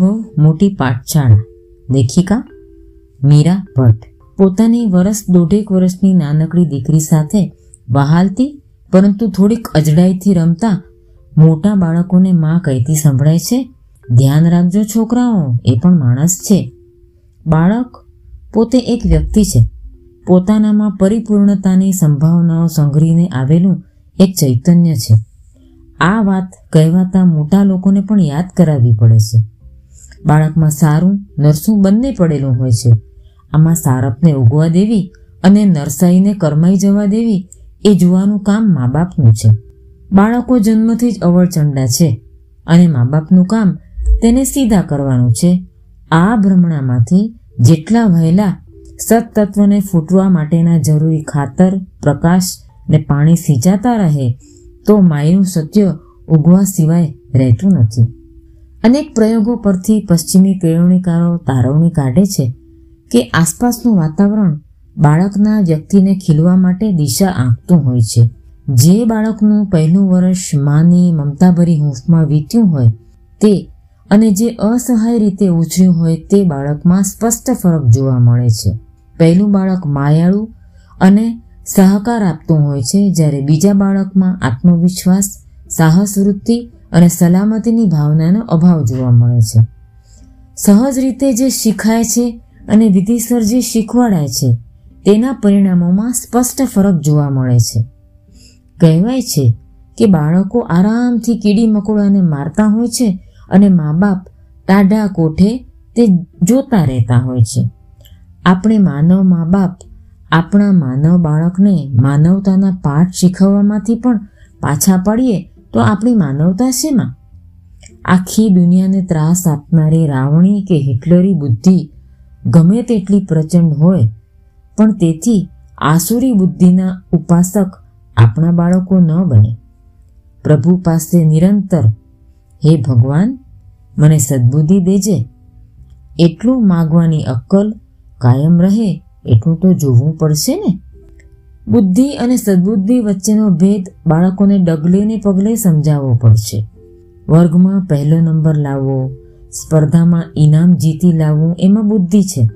અનુભવ મોટી પાઠશાળા. લેખિકા મીરા ભટ્ટ. પોતાની વરસ દોઢેક વર્ષની નાનકડી દીકરી સાથે વહાલતી, પરંતુ થોડીક અજડાઈથી રમતા મોટા બાળકોને માં કહેતી સંભળાય છે, ધ્યાન રાખજો છોકરાઓ, એ પણ માણસ છે. બાળક પોતે એક વ્યક્તિ છે. પોતાનામાં પરિપૂર્ણતાની સંભાવનાઓ સંઘરીને આવેલું એક ચૈતન્ય છે. આ વાત કહેવાતા મોટા લોકોને પણ યાદ કરાવવી પડે છે. બાળકમાં સારું, નરસું બંને પડેલું હોય છે. આમાં સારપને ઉગવા દેવી અને નરસાઈને કરમાઈ જવા દેવી એ જોવાનું કામ મા બાપનું છે. બાળકો જન્મથી જ અવળચંડા છે અને મા બાપનું કામ તેને સીધા કરવાનું છે. આ ભ્રમણામાંથી જેટલા વહેલા સત્તત્વને ફૂટવા માટેના જરૂરી ખાતર, પ્રકાશ ને પાણી સિંચાતા રહે તો માયનું સત્ય ઉગવા સિવાય રહેતું નથી. અનેક પ્રયોગો પરથી પશ્ચિમી કેળવણીકારો તારવણી કાઢે છે કે આસપાસનું વાતાવરણ બાળકના વ્યક્તિને ખીલવા માટે દિશા આંકતું હોય છે. જે બાળકનું પહેલું વર્ષ માની મમતાભરી હૂંફમાં વીત્યું હોય તે અને જે અસહાય રીતે ઉછર્યું હોય તે બાળકમાં સ્પષ્ટ ફરક જોવા મળે છે. પહેલું બાળક માયાળું અને સહકાર આપતું હોય છે જ્યારે બીજા બાળકમાં આત્મવિશ્વાસ, સાહસ વૃત્તિ અને સલામતીની ભાવનાનો અભાવ જોવા મળે છે. સહજ રીતે જે શીખાય છે અને વિધિસર જે શીખવાડાય છે, તેના પરિણામોમાં સ્પષ્ટ ફરક જોવા મળે છે. કહેવાય છે કે બાળકો આરામથી કીડી મકોડાને મારતા હોય છે અને મા બાપ ટાઢા કોઠે તે જોતા રહેતા હોય છે. આપણે માનવ મા બાપ આપણા માનવ બાળકને માનવતાના પાઠ શીખવવામાંથી પણ પાછા પડીએ તો આપણી માનવતા શેમાં? આખી દુનિયાને ત્રાસ આપનારી રાવણી કે હિટલરી બુદ્ધિ ગમે તેટલી પ્રચંડ હોય, પણ તેથી આસુરી બુદ્ધિના ઉપાસક આપણા બાળકો ન બને. પ્રભુ પાસે નિરંતર, હે ભગવાન, મને સદબુદ્ધિ દેજે. એટલું માગવાની અક્કલ કાયમ રહે, એટલું તો જોવું પડશે ને? બુદ્ધિ અને સદબુદ્ધિ વચ્ચેનો ભેદ બાળકોને ડગલે ને પગલે સમજાવવો પડશે. વર્ગમાં પહેલો નંબર લાવવો, સ્પર્ધામાં ઇનામ જીતી લાવવું એમાં બુદ્ધિ છે.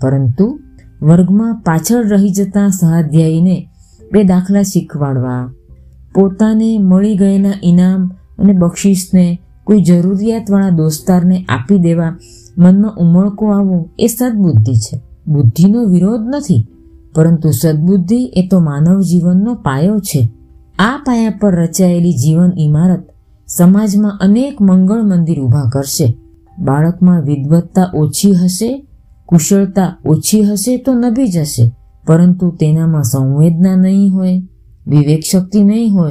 પરંતુ વર્ગમાં પાછળ રહી જતા સહાધ્યાયીને બે દાખલા શીખવાડવા, પોતાને મળી ગયેલા ઇનામ અને બક્ષિસને કોઈ જરૂરિયાતવાળા દોસ્તારને આપી દેવા, મનમાં ઉમળકો આવવો એ સદબુદ્ધિ છે. બુદ્ધિનો વિરોધ નથી. પરંતુ સદબુદ્ધિ એ તો માનવ જીવનનો પાયો છે. આ પાયા પર રચાયેલી જીવન ઇમારત સમાજમાં અનેક મંગળ મંદિર ઊભા કરશે. બાળકમાં વિદવત્તા ઓછી હશે, કુશળતા ઓછી હશે તો નભી જશે, પરંતુ તેનામાં સંવેદના નહીં હોય, વિવેક શક્તિ નહીં હોય,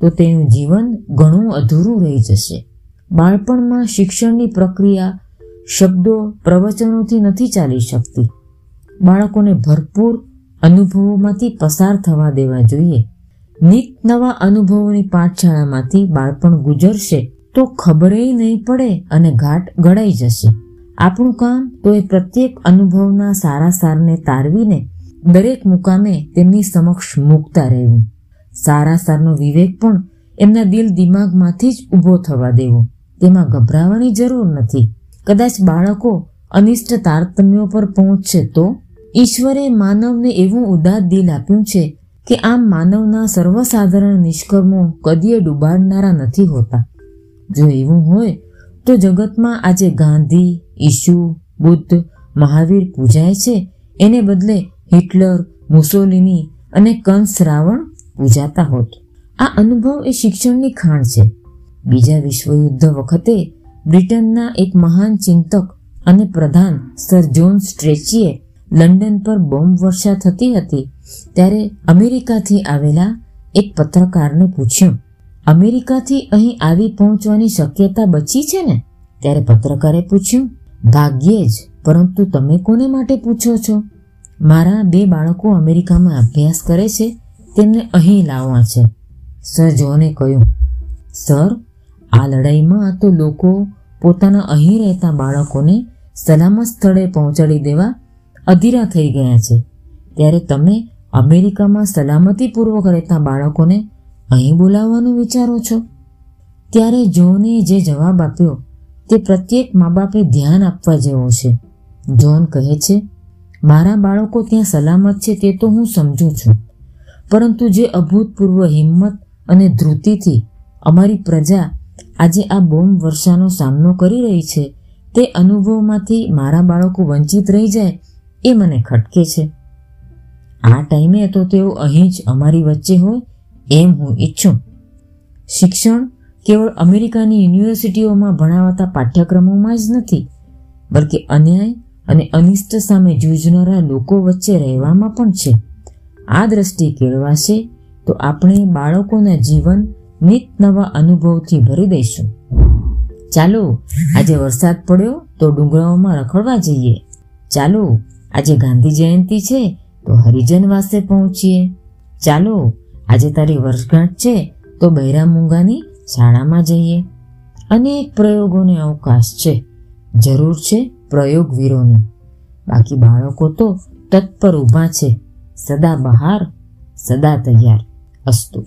તો તેનું જીવન ઘણું અધૂરું રહી જશે. બાળપણમાં શિક્ષણની પ્રક્રિયા શબ્દો પ્રવચનોથી નથી ચાલી શકતી. બાળકોને ભરપૂર અનુભવોમાંથી પસાર થવા દેવા જોઈએ. નિત નવા અનુભવોની પાઠશાળામાંથી બાળપણ ગુજરશે તો ખબરે નહીં પડે અને ઘાટ ગળાઈ જશે. આપણું કામ તો એ પ્રત્યેક અનુભવના સારા સારને તારવીને દરેક મુકામે તેમની સમક્ષ મૂકતા રહેવું. સારા સારનો વિવેક પણ એમના દિલ દિમાગમાંથી જ ઊભો થવા દેવો. તેમાં ગભરાવાની જરૂર નથી. કદાચ બાળકો અનિષ્ટ તારતમ્યો પર પહોંચશે તો ઈશ્વરે માનવને એવું ઉદાત દિલ આપ્યું છે કે આમ માનવના સર્વસાધારણ નિષ્કર્મો કદીએ ડૂબાડનારા નથી હોતા. જો એવું હોય, તો જગતમાં આજે ગાંધી ઈશુ બુદ્ધ, મહાવીર પૂજાય છે. એને બદલે હિટલર, મુસોલિની અને કંસ રાવણ પૂજાતા હોત. આ અનુભવ એ શિક્ષણની ખાણ છે. બીજા વિશ્વયુદ્ધ વખતે બ્રિટનના એક મહાન ચિંતક અને પ્રધાન સર જોન સ્ટ્રેચીએ લંડન પર બોમ્બ વર્ષા થતી હતી ત્યારે અમેરિકાથી આવેલા એક પત્રકારને પૂછ્યું, અમેરિકાથી અહીં આવી પહોંચવાની શક્યતા બચી છે ને? ત્યારે પત્રકારે પૂછ્યું, ભાગ્યે જ, પરંતુ તમે કોને માટે પૂછો છો? મારા બે બાળકો અમેરિકામાં અભ્યાસ કરે છે, તેમને અહીં લાવવા છે. સર જોને કહ્યું, સર, આ લડાઈમાં તો લોકો પોતાના અહીં રહેતા બાળકોને સલામત સ્થળે પહોંચાડી દેવા અધીરા થઈ ગયા છે. ત્યારે તમે અમેરિકામાં સલામતીપૂર્વક રહેતા બાળકોને અહીં બોલાવવાનું વિચારો છો? ત્યારે જોને જે જવાબ આપ્યો, તે પ્રત્યેક મા બાપે ધ્યાન આપવા જેવો છે. જોન કહે છે, મારા બાળકો ત્યાં સલામત છે તે તો હું સમજું છું. પરંતુ જે અભૂતપૂર્વ હિંમત અને ધૃતિથી અમારી પ્રજા આજે આ બોમ્બ વર્ષાનો સામનો કરી રહી છે, તે અનુભવમાંથી મારા બાળકો વંચિત રહી જાય એ મને ખટકે છે. આ ટાઈમે તો તેઓ અહીં જ અમારી વચ્ચે હોય એમ હું ઈચ્છું. શિક્ષણ કેવળ અમેરિકાની યુનિવર્સિટીઓમાં ભણાવાતા પાઠ્યક્રમોમાં જ નથી, બલકે અન્યાય અને અનિષ્ટ સામે જૂજનારા લોકો વચ્ચે રહેવામાં પણ છે. આ દ્રષ્ટિ કેળવાશે તો આપણે બાળકોના જીવન નિત નવા અનુભવથી ભરી દઈશું. ચાલો, આજે વરસાદ પડ્યો તો ડુંગરાઓમાં રખડવા જઈએ. ચાલો આજે ગાંધી જયંતિ છે, તો હરિજન વાસે પહોંચીએ. ચાલો, આજે તારી વર્ષગાંઠ છે, તો બૈરા મૂંગાની શાળામાં જઈએ. અનેક પ્રયોગોને અવકાશ છે, જરૂર છે પ્રયોગવીરોની. બાકી બાળકો તો તત્પર ઊભા છે, સદા બહાર, સદા તૈયાર, અસ્તુ.